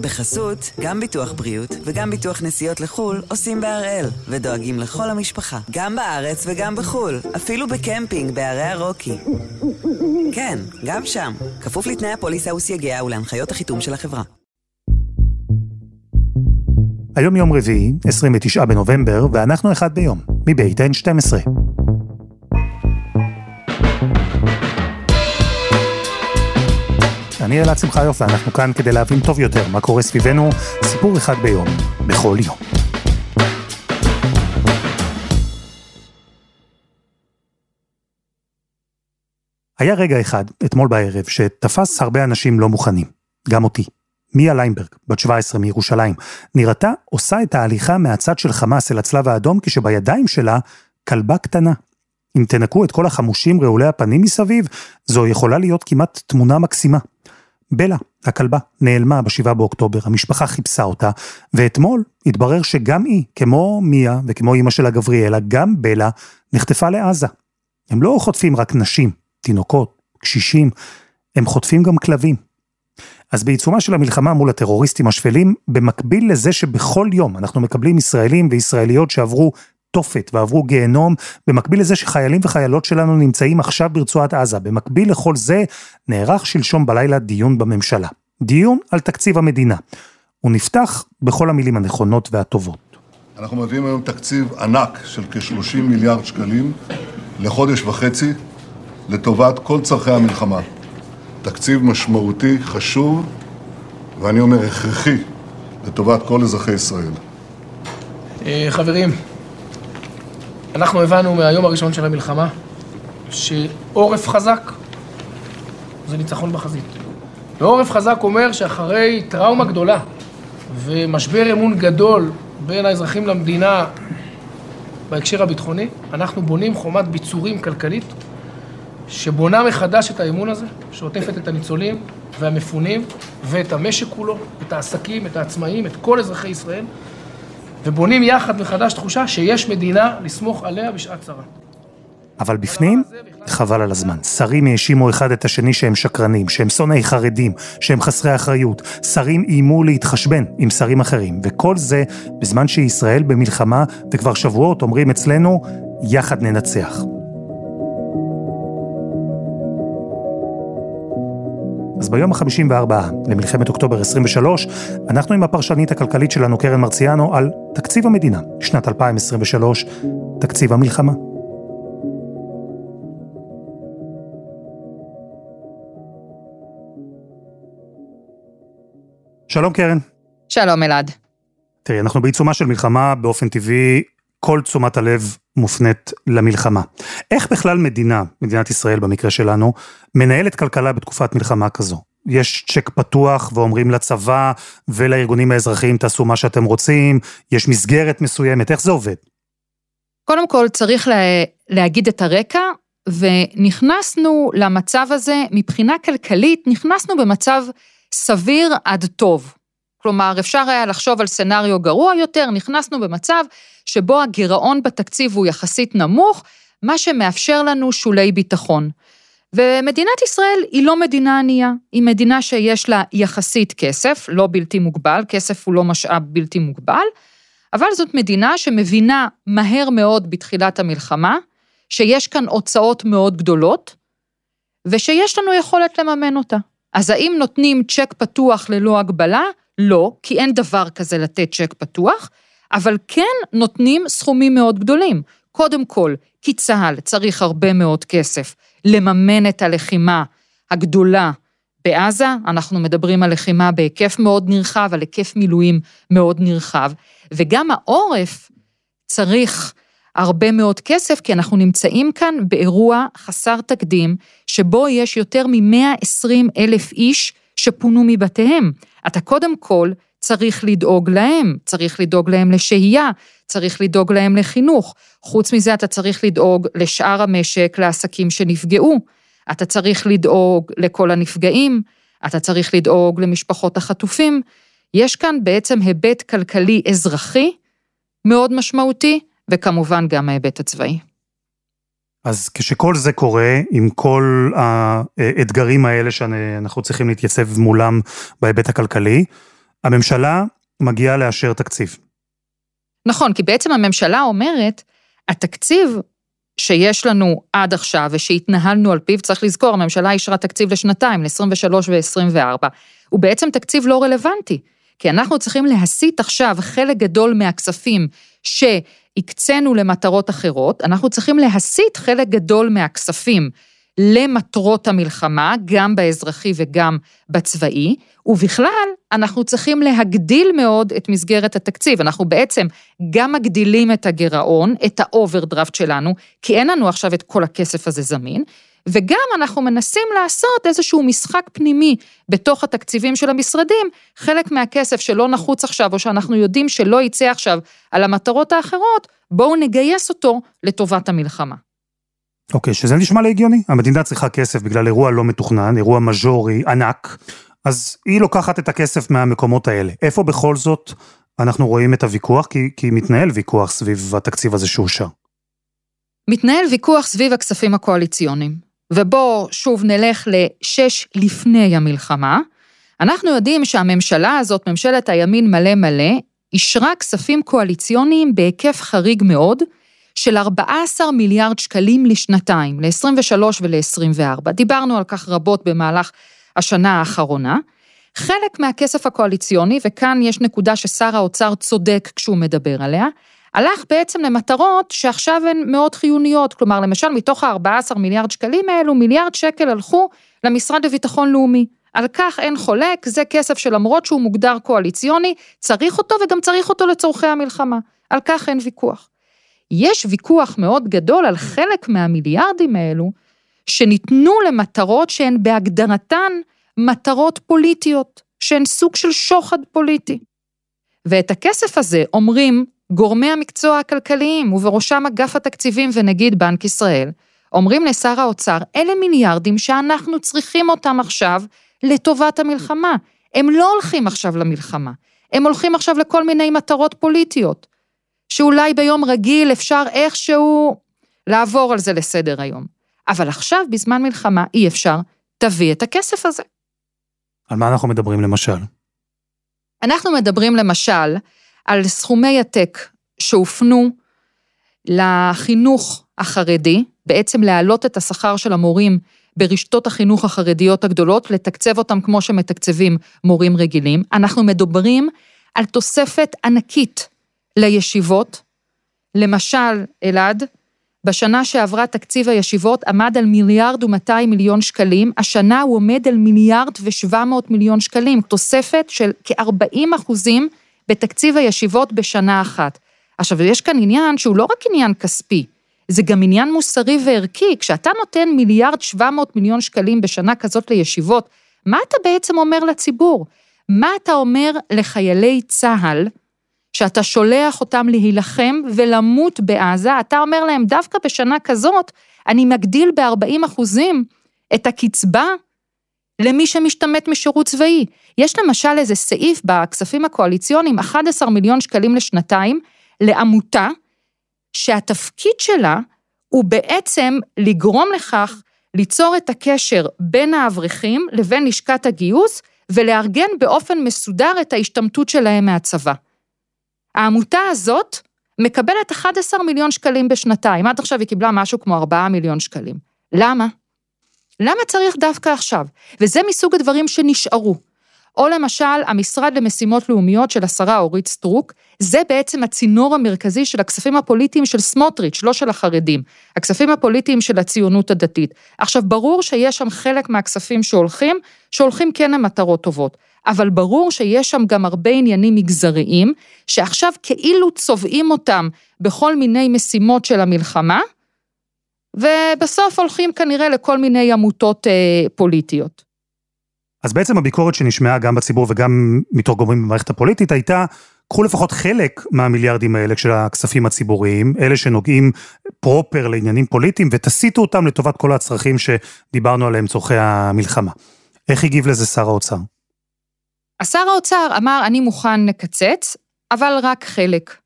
בחסות, גם ביטוח בריאות וגם ביטוח נסיעות לחו"ל עושים בהראל, ודואגים לכל המשפחה, גם בארץ וגם בחו"ל, אפילו בקמפינג בערי הרוקי. כן, גם שם, כפוף לתנאי הפוליסה וסייגיה ולהנחיות החיתום של החברה. היום יום רביעי, 29 בנובמבר, ואנחנו אחד ביום, מבית N12. אני אלעד שמחיוף ואנחנו כאן כדי להבין טוב יותר מה קורה סביבנו, סיפור אחד ביום, בכל יום. היה רגע אחד, אתמול בערב, שתפס הרבה אנשים לא מוכנים, גם אותי. מיה ליינברג, בת 17 מירושלים, נראתה עושה את ההליכה מהצד של חמאס אל הצלב האדום כשבידיים שלה כלבה קטנה. אם תנקו את כל החמושים רעולי הפנים מסביב, זו יכולה להיות כמעט תמונה מקסימה. בלה, הכלבה, נעלמה ב-7 באוקטובר, המשפחה חיפשה אותה, ואתמול התברר שגם היא, כמו מיה וכמו אימא שלה גבריאלה, גם בלה, נחטפה לעזה. הם לא חוטפים רק נשים, תינוקות, קשישים, הם חוטפים גם כלבים. אז בעיצומה של המלחמה מול הטרוריסטים השפלים, במקביל לזה שבכל יום אנחנו מקבלים ישראלים וישראליות שעברו תופת ועברו גיהנום, במקביל לזה שחיילים וחיילות שלנו נמצאים עכשיו ברצועת עזה. במקביל לכל זה, נערך שלשום בלילה דיון בממשלה. דיון על תקציב המדינה. הוא נפתח בכל המילים הנכונות והטובות. אנחנו מביאים היום תקציב ענק של כ-30 מיליארד שקלים לחודש וחצי לטובת כל צורכי המלחמה. תקציב משמעותי, חשוב, ואני אומר הכרחי, לטובת כל אזרחי ישראל. אה, חברים, אנחנו הבנו מהיום הראשון של המלחמה שעורף חזק זה ניצחון בחזית. ועורף חזק אומר שאחרי טראומה גדולה ומשבר אמון גדול בין האזרחים למדינה בהקשר הביטחוני, אנחנו בונים חומת ביצורים כלכלית שבונה מחדש את האמון הזה, שעוטפת את הניצולים והמפונים ואת המשק כולו, את העסקים, את העצמאים, את כל אזרחי ישראל. ובונים יחד מחדש תחושה שיש מדינה לסמוך עליה בשעת צרה. אבל בפנים, חבל על הזמן. שרים האשימו אחד את השני שהם שקרנים, שהם שונאי חרדים, שהם חסרי אחריות. שרים איימו להתחשבן עם שרים אחרים, וכל זה בזמן שישראל במלחמה, וכבר שבועות אומרים אצלנו, יחד ננצח. אז ביום ה-54 למלחמת אוקטובר 23, אנחנו עם הפרשנית הכלכלית שלנו, קרן מרציאנו, על תקציב המדינה, שנת 2023, תקציב המלחמה. שלום קרן. שלום אלעד. תראי, אנחנו בעיצומה של מלחמה, באופן טבעי, כל תשומת הלב מופנית למלחמה. איך בכלל מדינה, מדינת ישראל במקרה שלנו, מנהלת כלכלה בתקופת מלחמה כזו? יש צ'ק פתוח ואומרים לצבא ולארגונים האזרחיים תעשו מה שאתם רוצים, יש מסגרת מסוימת, איך זה עובד? קודם כל צריך לה, להגיד את הרקע, ונכנסנו למצב הזה מבחינה כלכלית, נכנסנו במצב סביר עד טוב. כלומר, אפשר היה לחשוב על סצנריו גרוע יותר, נכנסנו במצב שבו הגירעון בתקציב הוא יחסית נמוך, מה שמאפשר לנו שולי ביטחון. ומדינת ישראל היא לא מדינה ענייה, היא מדינה שיש לה יחסית כסף, לא בלתי מוגבל, כסף הוא לא משאב בלתי מוגבל, אבל זאת מדינה שמבינה מהר מאוד בתחילת המלחמה, שיש כאן הוצאות מאוד גדולות, ושיש לנו יכולת לממן אותה. אז האם נותנים צ'ק פתוח ללא הגבלה? לא, כי אין דבר כזה לתת צ'ק פתוח, אבל כן נותנים סכומים מאוד גדולים. קודם כל, כי צה"ל צריך הרבה מאוד כסף לממן את הלחימה הגדולה בעזה, אנחנו מדברים על לחימה בהיקף מאוד נרחב, על היקף מילואים מאוד נרחב, וגם העורף צריך הרבה מאוד כסף, כי אנחנו נמצאים כאן באירוע חסר תקדים, שבו יש יותר מ-120 אלף איש שפונו מבתיהם. אתה קודם כל צריך לדאוג להם, צריך לדאוג להם לשהייה, צריך לדאוג להם לחינוך. חוץ מזה, אתה צריך לדאוג לשאר המשק, לעסקים שנפגעו. אתה צריך לדאוג לכל הנפגעים, אתה צריך לדאוג למשפחות החטופים. יש כאן בעצם היבט כלכלי אזרחי מאוד משמעותי, וכמובן גם ההיבט הצבאי. אז כשכל זה קורה, עם כל האתגרים האלה שאנחנו צריכים להתייצב מולם בהיבט הכלכלי, הממשלה מגיעה לאשר תקציב. נכון, כי בעצם הממשלה אומרת, התקציב שיש לנו עד עכשיו ושהתנהלנו על פיו, צריך לזכור, הממשלה אישרה תקציב לשנתיים, ל-23 ו-24, הוא בעצם תקציב לא רלוונטי, כי אנחנו צריכים להסיט עכשיו חלק גדול מהכספים שהקצינו למטרות אחרות, אנחנו צריכים להסיט חלק גדול מהכספים למטרות המלחמה, גם באזרחי וגם בצבאי, ובכלל, אנחנו צריכים להגדיל מאוד את מסגרת התקציב. אנחנו בעצם גם מגדילים את הגירעון, את האוברדרפט שלנו, כי אין לנו עכשיו את כל הכסף הזה זמין, וגם אנחנו מנסים לעשות איזשהו משחק פנימי בתוך התקציבים של המשרדים, חלק מהכסף שלא נחוץ עכשיו, או שאנחנו יודעים שלא יצא עכשיו על המטרות האחרות, בואו נגייס אותו לטובת המלחמה. אוקיי, okay, שזה נשמע לי הגיוני. המדינה צריכה כסף בגלל אירוע לא מתוכנן, אירוע מז'ורי ענק, אז היא לוקחת את הכסף מהמקומות האלה. איפה בכל זאת אנחנו רואים את הוויכוח? כי, כי מתנהל ויכוח סביב התקציב הזה שאושר. מתנהל ויכוח סביב הכספים הקואליציוניים, ובואו שוב נלך לשש לפני המלחמה. אנחנו יודעים שהממשלה הזאת, ממשלת הימין מלא מלא, אישרה כספים קואליציוניים בהיקף חריג מאוד, של 14 מיליארד שקלים לשנתיים, ל-23 ול-24. דיברנו על כך רבות במהלך השנה האחרונה. חלק מהכסף הקואליציוני, וכאן יש נקודה ששר האוצר צודק כשהוא מדבר עליה, הלך בעצם למטרות שעכשיו הן מאוד חיוניות, כלומר למשל מתוך ה-14 מיליארד שקלים האלו, מיליארד שקל הלכו למשרד לביטחון לאומי. על כך אין חולק, זה כסף שלמרות שהוא מוגדר קואליציוני, צריך אותו וגם צריך אותו לצורכי המלחמה. על כך אין ויכוח. יש ויכוח מאוד גדול על חלק מהמיליארדים האלו, שניתנו למטרות שהן בהגדרתן מטרות פוליטיות, שהן סוג של שוחד פוליטי. ואת הכסף הזה אומרים גורמי המקצוע הכלכליים, ובראשם אגף התקציבים ונגיד בנק ישראל, אומרים לשר האוצר, אלה מיליארדים שאנחנו צריכים אותם עכשיו לטובת המלחמה. הם לא הולכים עכשיו למלחמה, הם הולכים עכשיו לכל מיני מטרות פוליטיות, שאולי ביום רגיל אפשר איכשהו לעבור על זה לסדר היום. אבל עכשיו, בזמן מלחמה, אי אפשר, תביא את הכסף הזה. על מה אנחנו מדברים למשל? אנחנו מדברים למשל על סכומי עתק שהופנו לחינוך החרדי, בעצם להעלות את השכר של המורים ברשתות החינוך החרדיות הגדולות, לתקצב אותם כמו שמתקצבים מורים רגילים. אנחנו מדברים על תוספת ענקית לישיבות. למשל, אלעד, בשנה שעברה תקציב הישיבות עמד על מיליארד ומאתיים מיליון שקלים, השנה הוא עומד על מיליארד ושבע מאות מיליון שקלים, תוספת של כ-40 אחוזים בתקציב הישיבות בשנה אחת. עכשיו, יש כאן עניין שהוא לא רק עניין כספי, זה גם עניין מוסרי וערכי. כשאתה נותן מיליארד שבע מאות מיליון שקלים בשנה כזאת לישיבות, מה אתה בעצם אומר לציבור? מה אתה אומר לחיילי צה"ל, שאתה שולח אותם להילחם ולמות בעזה, אתה אומר להם, דווקא בשנה כזאת, אני מגדיל ב-40 אחוזים את הקצבה למי שמשתמט משירות צבאי. יש למשל איזה סעיף בכספים הקואליציוניים, 11 מיליון שקלים לשנתיים, לעמותה, שהתפקיד שלה הוא בעצם לגרום לכך ליצור את הקשר בין האברכים לבין לשכת הגיוס, ולארגן באופן מסודר את ההשתמטות שלהם מהצבא. העמותה הזאת מקבלת 11 מיליון שקלים בשנתיים, עד עכשיו היא קיבלה משהו כמו 4 מיליון שקלים. למה? למה צריך דווקא עכשיו? וזה מסוג הדברים שנשארו. או למשל, המשרד למשימות לאומיות של השרה אורית סטרוק, זה בעצם הצינור המרכזי של הכספים הפוליטיים של סמוטריץ', לא של החרדים. הכספים הפוליטיים של הציונות הדתית. עכשיו, ברור שיש שם חלק מהכספים שהולכים, שהולכים כן למטרות טובות. אבל ברור שיש שם גם הרבה עניינים מגזריים, שעכשיו כאילו צובעים אותם בכל מיני משימות של המלחמה, ובסוף הולכים כנראה לכל מיני עמותות אה, פוליטיות. אז בעצם הביקורת שנשמעה גם בציבור וגם מתוך גורמים במערכת הפוליטית הייתה, קחו לפחות חלק מהמיליארדים האלה של הכספים הציבוריים, אלה שנוגעים פרופר לעניינים פוליטיים, ותסיטו אותם לטובת כל הצרכים שדיברנו עליהם צורכי המלחמה. איך הגיב לזה שר האוצר? השר האוצר אמר, אני מוכן לקצץ, אבל רק חלק.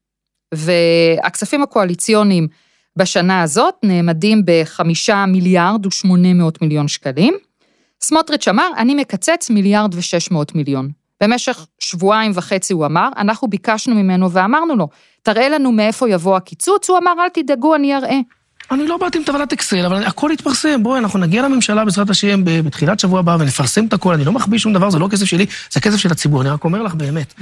והכספים הקואליציוניים בשנה הזאת נעמדים בחמישה מיליארד ושמונה מאות מיליון שקלים. סמוטריץ' אמר, אני מקצץ מיליארד ושש מאות מיליון. במשך שבועיים וחצי הוא אמר, אנחנו ביקשנו ממנו ואמרנו לו, תראה לנו מאיפה יבוא הקיצוץ, הוא אמר, אל תדאגו, אני אראה. אני לא באתי עם טבלת אקסל, אבל הכל יתפרסם. בואי, אנחנו נגיע לממשלה בעזרת השם בתחילת שבוע הבא ונפרסם את הכל, אני לא מחביא שום דבר, זה לא כסף שלי, זה כסף של הציבור, אני רק אומר לך באמת.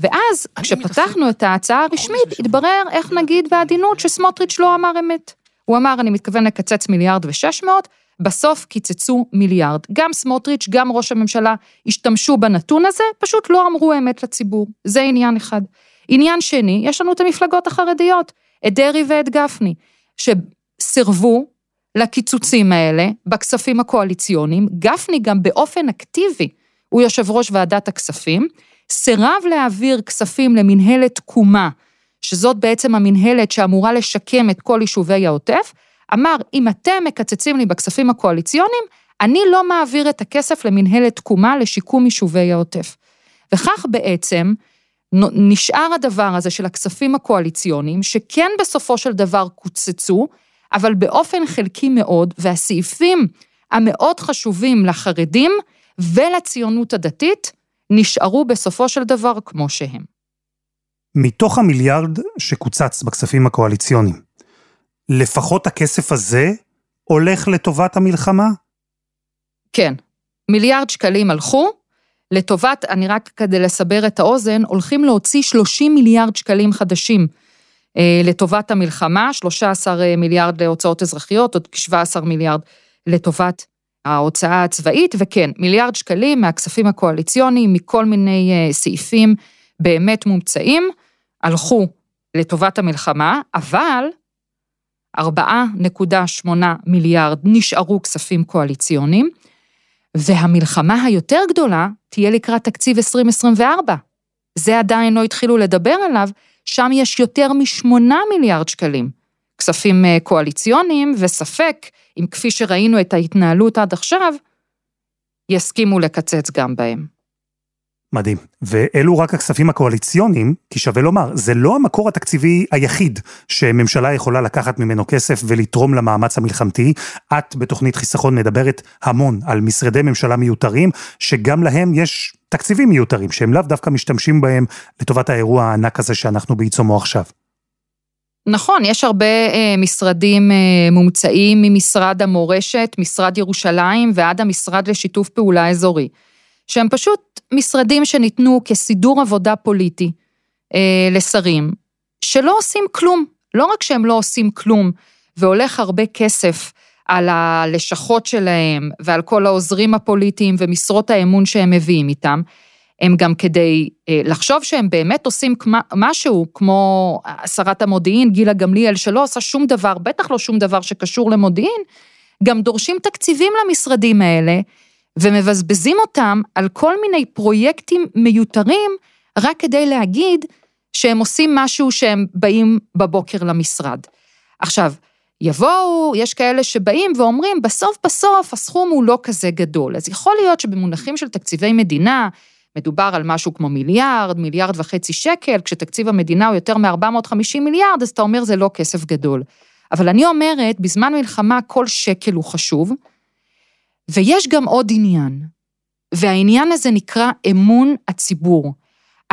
ואז, כשפתחנו את ההצעה הרשמית, התברר, איך נגיד בעדינות, שסמוטריץ' לא אמר אמת. הוא אמר, אני מתכוון לקצץ מיליארד ושש מאות, בסוף קיצצו מיליארד. גם סמוטריץ', גם ראש הממשלה השתמשו בנתון הזה, פשוט לא אמרו אמת לציבור. זה עניין אחד. עניין שני, יש לנו את המפלגות החרדיות, את דרעי ואת גפני, שסירבו לקיצוצים האלה בכספים הקואליציוניים, גפני גם באופן אקטיבי, הוא יושב ראש ועדת הכספים, סירב להעביר כספים למנהלת תקומה, שזאת בעצם המנהלת שאמורה לשקם את כל יישובי העוטף, אמר, אם אתם מקצצים לי בכספים הקואליציוניים, אני לא מעביר את הכסף למנהלת תקומה לשיקום יישובי העוטף. וכך בעצם נשאר הדבר הזה של הכספים הקואליציוניים, שכן בסופו של דבר קוצצו, אבל באופן חלקי מאוד, והסעיפים המאוד חשובים לחרדים ולציונות הדתית, נשארו בסופו של דבר כמו שהם. מתוך המיליארד שקוצץ בכספים הקואליציוניים, לפחות הכסף הזה הולך לטובת המלחמה? כן. מיליארד שקלים הלכו, לטובת, אני רק כדי לסבר את האוזן, הולכים להוציא 30 מיליארד שקלים חדשים אה, לטובת המלחמה, 13 אה, מיליארד להוצאות אזרחיות, עוד כ-17 מיליארד לטובת ההוצאה הצבאית, וכן, מיליארד שקלים מהכספים הקואליציוניים, מכל מיני אה, סעיפים באמת מומצאים, הלכו לטובת המלחמה, אבל 4.8 מיליארד נשארו כספים קואליציוניים, והמלחמה היותר גדולה תהיה לקראת תקציב 2024. זה עדיין לא התחילו לדבר עליו, שם יש יותר משמונה מיליארד שקלים. כספים אה, קואליציוניים, וספק אם כפי שראינו את ההתנהלות עד עכשיו, יסכימו לקצץ גם בהם. מדהים. ואלו רק הכספים הקואליציוניים, כי שווה לומר, זה לא המקור התקציבי היחיד שממשלה יכולה לקחת ממנו כסף ולתרום למאמץ המלחמתי. את בתוכנית חיסכון מדברת המון על משרדי ממשלה מיותרים, שגם להם יש תקציבים מיותרים, שהם לאו דווקא משתמשים בהם לטובת האירוע הענק הזה שאנחנו בעיצומו עכשיו. נכון, יש הרבה אה, משרדים אה, מומצאים ממשרד המורשת, משרד ירושלים ועד המשרד לשיתוף פעולה אזורי. שהם פשוט משרדים שניתנו כסידור עבודה פוליטי אה, לשרים, שלא עושים כלום. לא רק שהם לא עושים כלום, והולך הרבה כסף על הלשכות שלהם ועל כל העוזרים הפוליטיים ומשרות האמון שהם מביאים איתם, הם גם כדי אה, לחשוב שהם באמת עושים משהו, כמו שרת המודיעין, גילה גמליאל, שלא עושה שום דבר, בטח לא שום דבר שקשור למודיעין, גם דורשים תקציבים למשרדים האלה, ומבזבזים אותם על כל מיני פרויקטים מיותרים, רק כדי להגיד שהם עושים משהו שהם באים בבוקר למשרד. עכשיו, יבואו, יש כאלה שבאים ואומרים, בסוף בסוף הסכום הוא לא כזה גדול. אז יכול להיות שבמונחים של תקציבי מדינה, מדובר על משהו כמו מיליארד, מיליארד וחצי שקל, כשתקציב המדינה הוא יותר מ-450 מיליארד, אז אתה אומר זה לא כסף גדול. אבל אני אומרת, בזמן מלחמה כל שקל הוא חשוב, ויש גם עוד עניין, והעניין הזה נקרא אמון הציבור.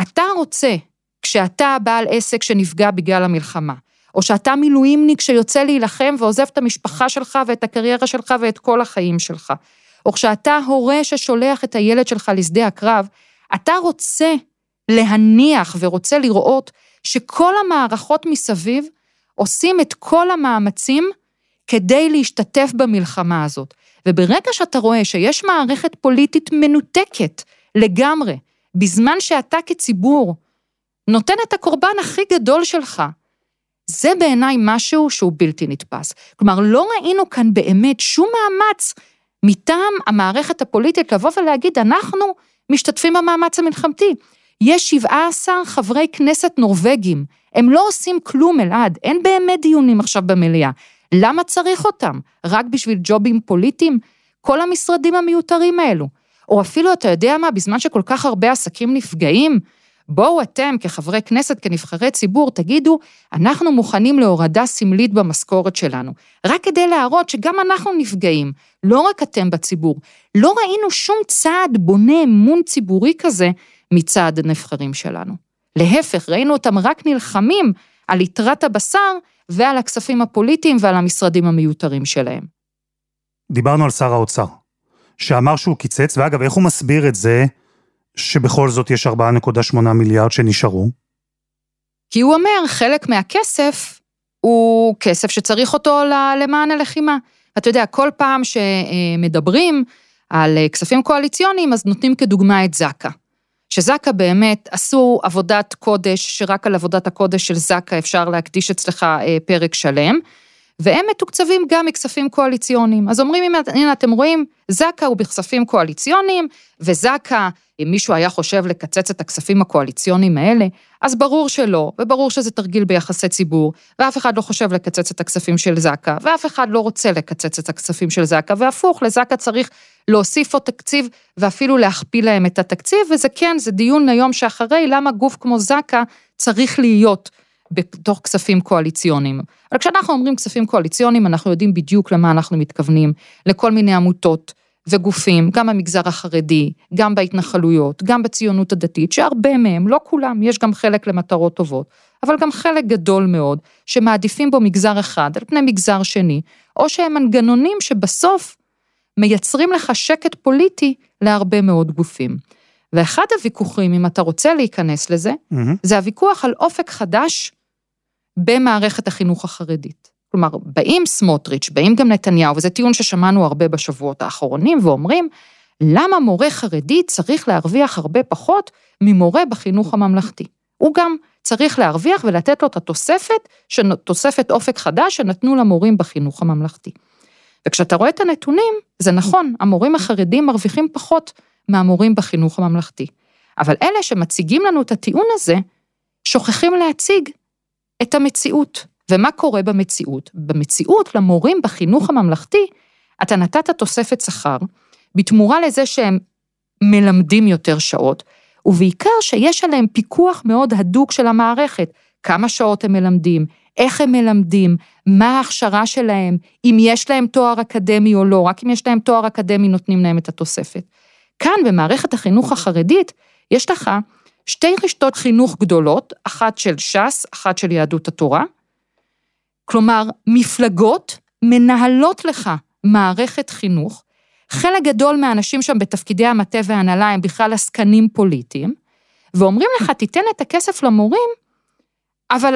אתה רוצה, כשאתה בעל עסק שנפגע בגלל המלחמה, או שאתה מילואימניק שיוצא להילחם ועוזב את המשפחה שלך ואת הקריירה שלך ואת כל החיים שלך, או כשאתה הורה ששולח את הילד שלך לשדה הקרב, אתה רוצה להניח ורוצה לראות שכל המערכות מסביב עושים את כל המאמצים כדי להשתתף במלחמה הזאת. וברגע שאתה רואה שיש מערכת פוליטית מנותקת לגמרי, בזמן שאתה כציבור נותן את הקורבן הכי גדול שלך, זה בעיניי משהו שהוא בלתי נתפס. כלומר, לא ראינו כאן באמת שום מאמץ מטעם המערכת הפוליטית לבוא ולהגיד, אנחנו משתתפים במאמץ המלחמתי. יש 17 חברי כנסת נורבגים, הם לא עושים כלום, אלעד, אין באמת דיונים עכשיו במליאה. למה צריך אותם? רק בשביל ג'ובים פוליטיים? כל המשרדים המיותרים האלו. או אפילו, אתה יודע מה, בזמן שכל כך הרבה עסקים נפגעים, בואו אתם כחברי כנסת, כנבחרי ציבור, תגידו, אנחנו מוכנים להורדה סמלית במשכורת שלנו. רק כדי להראות שגם אנחנו נפגעים, לא רק אתם בציבור. לא ראינו שום צעד בונה אמון ציבורי כזה מצד הנבחרים שלנו. להפך, ראינו אותם רק נלחמים על יתרת הבשר ועל הכספים הפוליטיים ועל המשרדים המיותרים שלהם. דיברנו על שר האוצר, שאמר שהוא קיצץ, ואגב, איך הוא מסביר את זה שבכל זאת יש 4.8 מיליארד שנשארו? כי הוא אומר, חלק מהכסף הוא כסף שצריך אותו למען הלחימה. אתה יודע, כל פעם שמדברים על כספים קואליציוניים, אז נותנים כדוגמה את זק"א. שזק"א באמת עשו עבודת קודש, שרק על עבודת הקודש של זק"א אפשר להקדיש אצלך אה, פרק שלם, והם מתוקצבים גם מכספים קואליציוניים. אז אומרים, הנה אתם רואים, זק"א הוא בכספים קואליציוניים, וזק"א, אם מישהו היה חושב לקצץ את הכספים הקואליציוניים האלה, אז ברור שלא, וברור שזה תרגיל ביחסי ציבור, ואף אחד לא חושב לקצץ את הכספים של זק"א, ואף אחד לא רוצה לקצץ את הכספים של זק"א, והפוך, לזק"א צריך להוסיף עוד תקציב ואפילו להכפיל להם את התקציב, וזה כן, זה דיון ליום שאחרי, למה גוף כמו זק"א צריך להיות בתוך כספים קואליציוניים. אבל כשאנחנו אומרים כספים קואליציוניים, אנחנו יודעים בדיוק למה אנחנו מתכוונים, לכל מיני עמותות וגופים, גם במגזר החרדי, גם בהתנחלויות, גם בציונות הדתית, שהרבה מהם, לא כולם, יש גם חלק למטרות טובות, אבל גם חלק גדול מאוד, שמעדיפים בו מגזר אחד על פני מגזר שני, או שהם מנגנונים שבסוף מייצרים לך שקט פוליטי להרבה מאוד גופים. ואחד הוויכוחים, אם אתה רוצה להיכנס לזה, mm-hmm. זה הוויכוח על אופק חדש במערכת החינוך החרדית. כלומר, באים סמוטריץ', באים גם נתניהו, וזה טיעון ששמענו הרבה בשבועות האחרונים, ואומרים, למה מורה חרדי צריך להרוויח הרבה פחות ממורה בחינוך הממלכתי? הוא גם צריך להרוויח ולתת לו את התוספת, תוספת אופק חדש שנתנו למורים בחינוך הממלכתי. וכשאתה רואה את הנתונים, זה נכון, המורים החרדים מרוויחים פחות מהמורים בחינוך הממלכתי. אבל אלה שמציגים לנו את הטיעון הזה, שוכחים להציג את המציאות. ומה קורה במציאות? במציאות, למורים בחינוך הממלכתי, אתה נתת תוספת שכר, בתמורה לזה שהם מלמדים יותר שעות, ובעיקר שיש עליהם פיקוח מאוד הדוק של המערכת, כמה שעות הם מלמדים, איך הם מלמדים, מה ההכשרה שלהם, אם יש להם תואר אקדמי או לא, רק אם יש להם תואר אקדמי נותנים להם את התוספת. כאן במערכת החינוך החרדית, יש לך שתי רשתות חינוך גדולות, אחת של ש"ס, אחת של יהדות התורה. כלומר, מפלגות מנהלות לך מערכת חינוך, חלק גדול מהאנשים שם בתפקידי המטה וההנהלה הם בכלל עסקנים פוליטיים, ואומרים לך, תיתן את הכסף למורים, אבל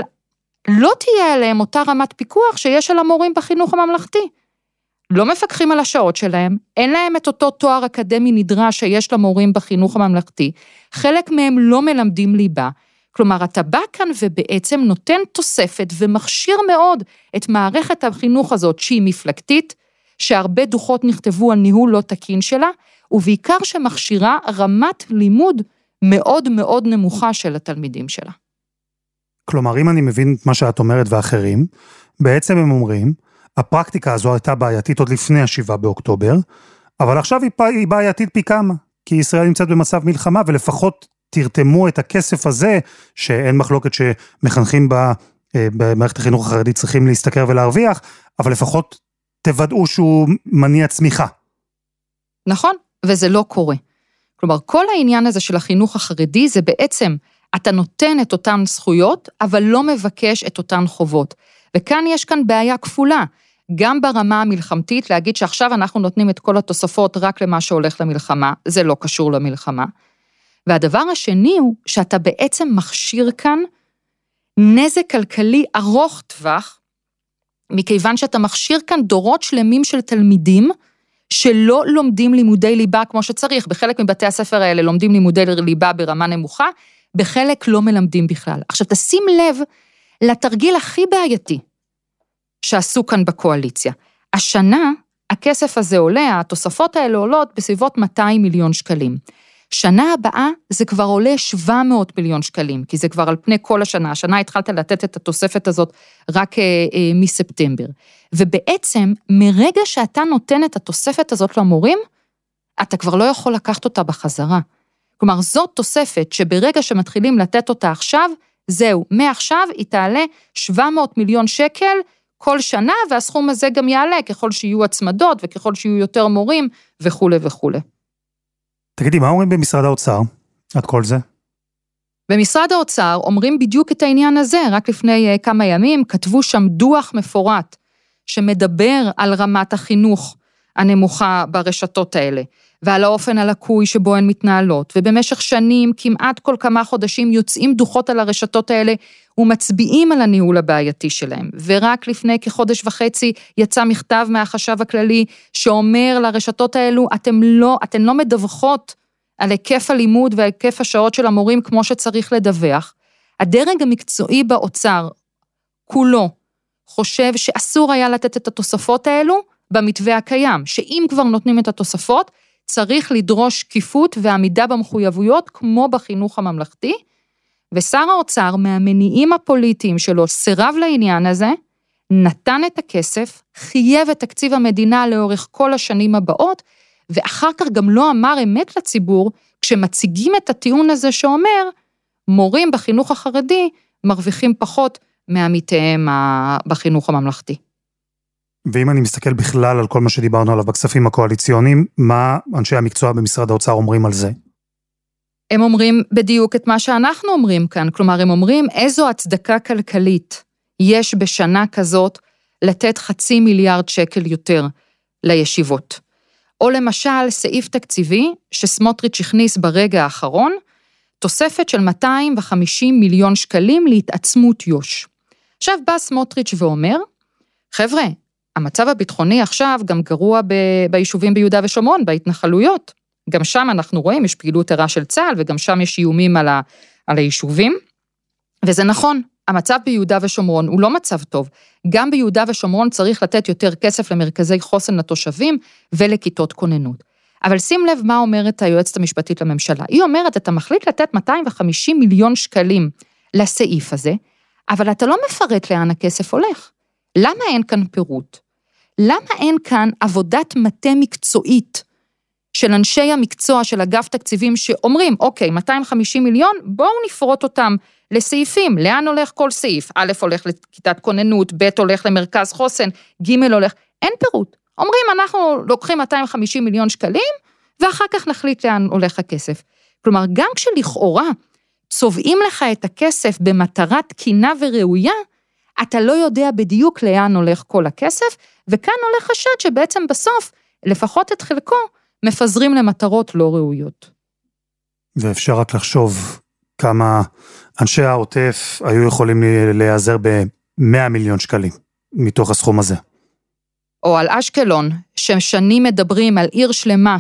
לא תהיה עליהם אותה רמת פיקוח שיש על המורים בחינוך הממלכתי. לא מפקחים על השעות שלהם, אין להם את אותו תואר אקדמי נדרש שיש למורים בחינוך הממלכתי, חלק מהם לא מלמדים ליבה. כלומר, אתה בא כאן ובעצם נותן תוספת ומכשיר מאוד את מערכת החינוך הזאת, שהיא מפלגתית, שהרבה דוחות נכתבו על ניהול לא תקין שלה, ובעיקר שמכשירה רמת לימוד מאוד מאוד נמוכה של התלמידים שלה. כלומר, אם אני מבין את מה שאת אומרת ואחרים, בעצם הם אומרים, הפרקטיקה הזו הייתה בעייתית עוד לפני השבעה באוקטובר, אבל עכשיו היא בעייתית פי כמה, כי ישראל נמצאת במצב מלחמה, ולפחות תרתמו את הכסף הזה, שאין מחלוקת שמחנכים בה, אה, במערכת החינוך החרדית צריכים להשתכר ולהרוויח, אבל לפחות תוודאו שהוא מניע צמיחה. נכון, וזה לא קורה. כלומר, כל העניין הזה של החינוך החרדי זה בעצם, אתה נותן את אותן זכויות, אבל לא מבקש את אותן חובות. וכאן יש כאן בעיה כפולה. גם ברמה המלחמתית, להגיד שעכשיו אנחנו נותנים את כל התוספות רק למה שהולך למלחמה, זה לא קשור למלחמה. והדבר השני הוא שאתה בעצם מכשיר כאן נזק כלכלי ארוך טווח, מכיוון שאתה מכשיר כאן דורות שלמים של תלמידים שלא לומדים לימודי ליבה כמו שצריך. בחלק מבתי הספר האלה לומדים לימודי ליבה ברמה נמוכה, בחלק לא מלמדים בכלל. עכשיו תשים לב לתרגיל הכי בעייתי שעשו כאן בקואליציה. השנה הכסף הזה עולה, התוספות האלה עולות בסביבות 200 מיליון שקלים. שנה הבאה זה כבר עולה 700 מיליון שקלים, כי זה כבר על פני כל השנה. השנה התחלת לתת את התוספת הזאת רק אה, אה, מספטמבר. ובעצם, מרגע שאתה נותן את התוספת הזאת למורים, אתה כבר לא יכול לקחת אותה בחזרה. כלומר, זאת תוספת שברגע שמתחילים לתת אותה עכשיו, זהו, מעכשיו היא תעלה 700 מיליון שקל כל שנה, והסכום הזה גם יעלה ככל שיהיו הצמדות וככל שיהיו יותר מורים וכולי וכולי. תגידי, מה אומרים במשרד האוצר? עד כל זה? במשרד האוצר אומרים בדיוק את העניין הזה, רק לפני uh, כמה ימים כתבו שם דוח מפורט שמדבר על רמת החינוך הנמוכה ברשתות האלה, ועל האופן הלקוי שבו הן מתנהלות, ובמשך שנים, כמעט כל כמה חודשים, יוצאים דוחות על הרשתות האלה ומצביעים על הניהול הבעייתי שלהם. ורק לפני כחודש וחצי יצא מכתב מהחשב הכללי שאומר לרשתות האלו, אתם לא, אתן לא מדווחות על היקף הלימוד והיקף השעות של המורים כמו שצריך לדווח. הדרג המקצועי באוצר, כולו, חושב שאסור היה לתת את התוספות האלו במתווה הקיים, שאם כבר נותנים את התוספות, צריך לדרוש שקיפות ועמידה במחויבויות כמו בחינוך הממלכתי, ושר האוצר, מהמניעים הפוליטיים שלו, סירב לעניין הזה, נתן את הכסף, חייב את תקציב המדינה לאורך כל השנים הבאות, ואחר כך גם לא אמר אמת לציבור, כשמציגים את הטיעון הזה שאומר, מורים בחינוך החרדי מרוויחים פחות מעמיתיהם בחינוך הממלכתי. ואם אני מסתכל בכלל על כל מה שדיברנו עליו בכספים הקואליציוניים, מה אנשי המקצוע במשרד האוצר אומרים על זה? הם אומרים בדיוק את מה שאנחנו אומרים כאן, כלומר, הם אומרים איזו הצדקה כלכלית יש בשנה כזאת לתת חצי מיליארד שקל יותר לישיבות. או למשל, סעיף תקציבי שסמוטריץ' הכניס ברגע האחרון, תוספת של 250 מיליון שקלים להתעצמות יו"ש. עכשיו בא סמוטריץ' ואומר, חבר'ה, המצב הביטחוני עכשיו גם גרוע ב... ביישובים ביהודה ושומרון, בהתנחלויות. גם שם אנחנו רואים, יש פעילות ערה של צה"ל, וגם שם יש איומים על, ה... על היישובים. וזה נכון, המצב ביהודה ושומרון הוא לא מצב טוב. גם ביהודה ושומרון צריך לתת יותר כסף למרכזי חוסן לתושבים ולכיתות כוננות. אבל שים לב מה אומרת היועצת המשפטית לממשלה. היא אומרת, אתה מחליט לתת 250 מיליון שקלים לסעיף הזה, אבל אתה לא מפרט לאן הכסף הולך. למה אין כאן פירוט? למה אין כאן עבודת מטה מקצועית של אנשי המקצוע של אגף תקציבים שאומרים, אוקיי, 250 מיליון, בואו נפרוט אותם לסעיפים, לאן הולך כל סעיף? א' הולך לכיתת כוננות, ב' הולך למרכז חוסן, ג' הולך, אין פירוט. אומרים, אנחנו לוקחים 250 מיליון שקלים, ואחר כך נחליט לאן הולך הכסף. כלומר, גם כשלכאורה צובעים לך את הכסף במטרה תקינה וראויה, אתה לא יודע בדיוק לאן הולך כל הכסף, וכאן עולה חשד שבעצם בסוף, לפחות את חלקו, מפזרים למטרות לא ראויות. ואפשר רק לחשוב כמה אנשי העוטף היו יכולים להיעזר ב-100 מיליון שקלים מתוך הסכום הזה. או על אשקלון, ששנים מדברים על עיר שלמה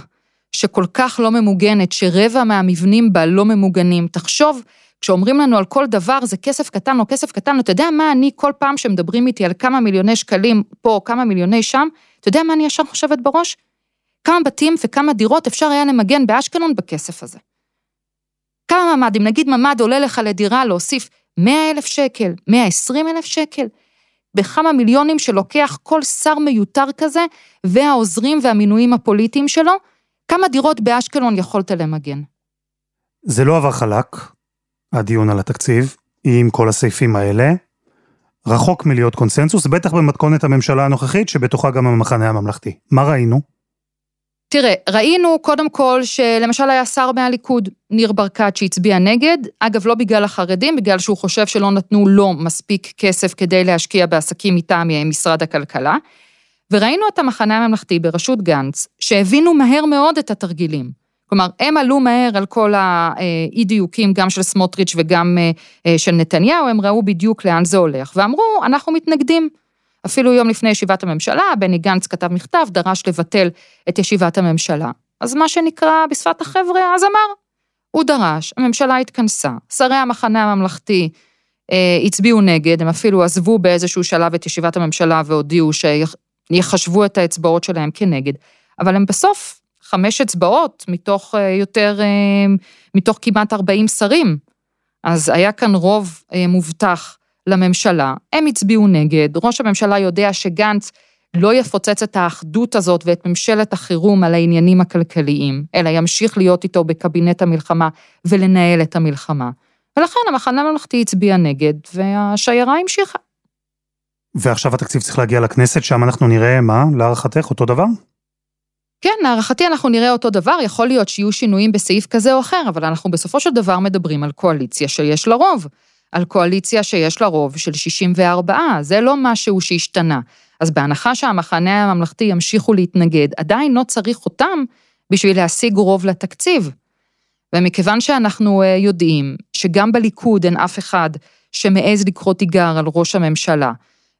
שכל כך לא ממוגנת, שרבע מהמבנים בה לא ממוגנים. תחשוב, כשאומרים לנו על כל דבר זה כסף קטן או כסף קטן, אתה יודע מה אני כל פעם שמדברים איתי על כמה מיליוני שקלים פה, כמה מיליוני שם, אתה יודע מה אני ישר חושבת בראש? כמה בתים וכמה דירות אפשר היה למגן באשקלון בכסף הזה. כמה ממ"דים, נגיד ממ"ד עולה לך לדירה להוסיף 100 אלף שקל, 120 אלף שקל, בכמה מיליונים שלוקח כל שר מיותר כזה, והעוזרים והמינויים הפוליטיים שלו, כמה דירות באשקלון יכולת למגן? זה לא עבר חלק, הדיון על התקציב, עם כל הסעיפים האלה. רחוק מלהיות קונסנזוס, בטח במתכונת הממשלה הנוכחית, שבתוכה גם המחנה הממלכתי. מה ראינו? תראה, ראינו קודם כל שלמשל היה שר מהליכוד, ניר ברקת, שהצביע נגד, אגב, לא בגלל החרדים, בגלל שהוא חושב שלא נתנו לו מספיק כסף כדי להשקיע בעסקים מטעם משרד הכלכלה. וראינו את המחנה הממלכתי בראשות גנץ, שהבינו מהר מאוד את התרגילים. כלומר, הם עלו מהר על כל האי דיוקים, גם של סמוטריץ' וגם אה, אה, של נתניהו, הם ראו בדיוק לאן זה הולך, ואמרו, אנחנו מתנגדים. אפילו יום לפני ישיבת הממשלה, בני גנץ כתב מכתב, דרש לבטל את ישיבת הממשלה. אז מה שנקרא בשפת החבר'ה, אז אמר. הוא דרש, הממשלה התכנסה, שרי המחנה הממלכתי אה, הצביעו נגד, הם אפילו עזבו באיזשהו שלב את ישיבת הממשלה והודיעו שיחשבו את האצבעות שלהם כנגד, אבל הם בסוף חמש אצבעות מתוך אה, יותר, אה, מתוך כמעט 40 שרים. אז היה כאן רוב אה, מובטח לממשלה, הם הצביעו נגד, ראש הממשלה יודע שגנץ לא יפוצץ את האחדות הזאת ואת ממשלת החירום על העניינים הכלכליים, אלא ימשיך להיות איתו בקבינט המלחמה ולנהל את המלחמה. ולכן המחנה הממלכתי הצביע נגד, והשיירה המשיכה. ועכשיו התקציב צריך להגיע לכנסת, שם אנחנו נראה מה, להערכתך, אותו דבר? כן, להערכתי אנחנו נראה אותו דבר, יכול להיות שיהיו שינויים בסעיף כזה או אחר, אבל אנחנו בסופו של דבר מדברים על קואליציה שיש לה רוב. על קואליציה שיש לה רוב של 64, זה לא משהו שהשתנה. אז בהנחה שהמחנה הממלכתי ימשיכו להתנגד, עדיין לא צריך אותם בשביל להשיג רוב לתקציב. ומכיוון שאנחנו אה, יודעים שגם בליכוד אין אף אחד שמעז לקרוא תיגר על ראש הממשלה,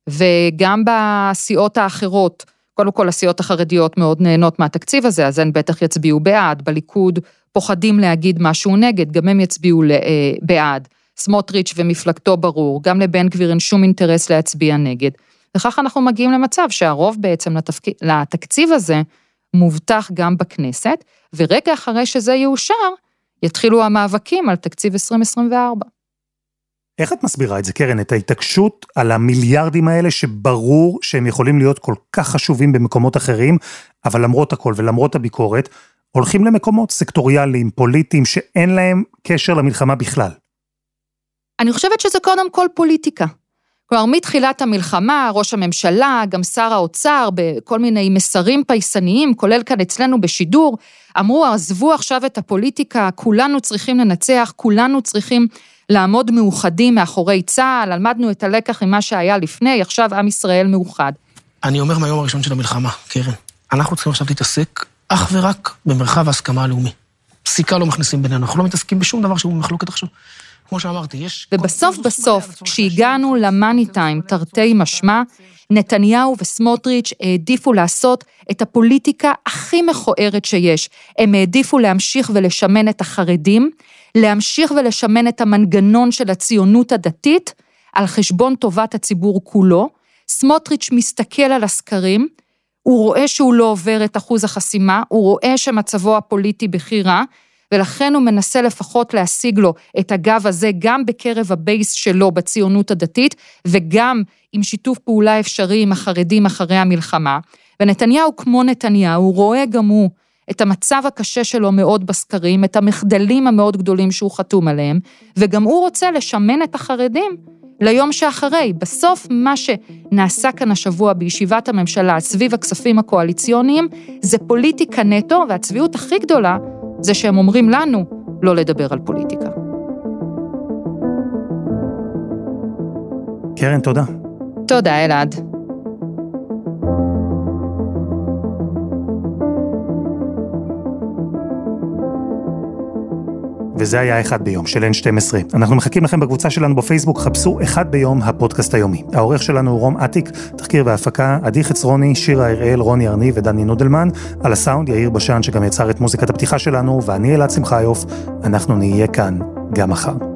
וגם בסיעות האחרות, קודם כל הסיעות החרדיות מאוד נהנות מהתקציב הזה, אז הן בטח יצביעו בעד, בליכוד פוחדים להגיד משהו נגד, גם הם יצביעו אה, בעד. סמוטריץ' ומפלגתו ברור, גם לבן גביר אין שום אינטרס להצביע נגד. וכך אנחנו מגיעים למצב שהרוב בעצם לתפק... לתקציב הזה מובטח גם בכנסת, ורגע אחרי שזה יאושר, יתחילו המאבקים על תקציב 2024. איך את מסבירה את זה, קרן, את ההתעקשות על המיליארדים האלה שברור שהם יכולים להיות כל כך חשובים במקומות אחרים, אבל למרות הכל ולמרות הביקורת, הולכים למקומות סקטוריאליים, פוליטיים, שאין להם קשר למלחמה בכלל. אני חושבת שזה קודם כל פוליטיקה. כלומר, מתחילת המלחמה, ראש הממשלה, גם שר האוצר, בכל מיני מסרים פייסניים, כולל כאן אצלנו בשידור, אמרו, עזבו עכשיו את הפוליטיקה, כולנו צריכים לנצח, כולנו צריכים לעמוד מאוחדים מאחורי צה"ל, למדנו את הלקח ממה שהיה לפני, עכשיו עם ישראל מאוחד. אני אומר מהיום הראשון של המלחמה, קרן, אנחנו צריכים עכשיו להתעסק אך ורק במרחב ההסכמה הלאומי. פסיקה לא מכניסים בינינו, אנחנו לא מתעסקים בשום דבר שהוא במחלוקת עכשיו. כמו שאמרתי, יש... ובסוף בסוף, כשהגענו למאני טיים, תרתי משמע, נתניהו וסמוטריץ' העדיפו לעשות את הפוליטיקה הכי מכוערת שיש. הם העדיפו להמשיך ולשמן את החרדים, להמשיך ולשמן את המנגנון של הציונות הדתית על חשבון טובת הציבור כולו. סמוטריץ' מסתכל על הסקרים, הוא רואה שהוא לא עובר את אחוז החסימה, הוא רואה שמצבו הפוליטי בכי רע, ולכן הוא מנסה לפחות להשיג לו את הגב הזה גם בקרב הבייס שלו בציונות הדתית, וגם עם שיתוף פעולה אפשרי עם החרדים אחרי המלחמה. ונתניהו כמו נתניהו, הוא רואה גם הוא את המצב הקשה שלו מאוד בסקרים, את המחדלים המאוד גדולים שהוא חתום עליהם, וגם הוא רוצה לשמן את החרדים ליום שאחרי. בסוף, מה שנעשה כאן השבוע בישיבת הממשלה סביב הכספים הקואליציוניים, זה פוליטיקה נטו, והצביעות הכי גדולה זה שהם אומרים לנו לא לדבר על פוליטיקה. קרן, תודה. תודה, אלעד. וזה היה אחד ביום של N12. אנחנו מחכים לכם בקבוצה שלנו בפייסבוק, חפשו אחד ביום הפודקאסט היומי. העורך שלנו הוא רום אטיק, תחקיר והפקה, עדי חצרוני, שירה הראל, רוני ארני ודני נודלמן, על הסאונד יאיר בשן שגם יצר את מוזיקת הפתיחה שלנו, ואני אלעד שמחיוף, אנחנו נהיה כאן גם מחר.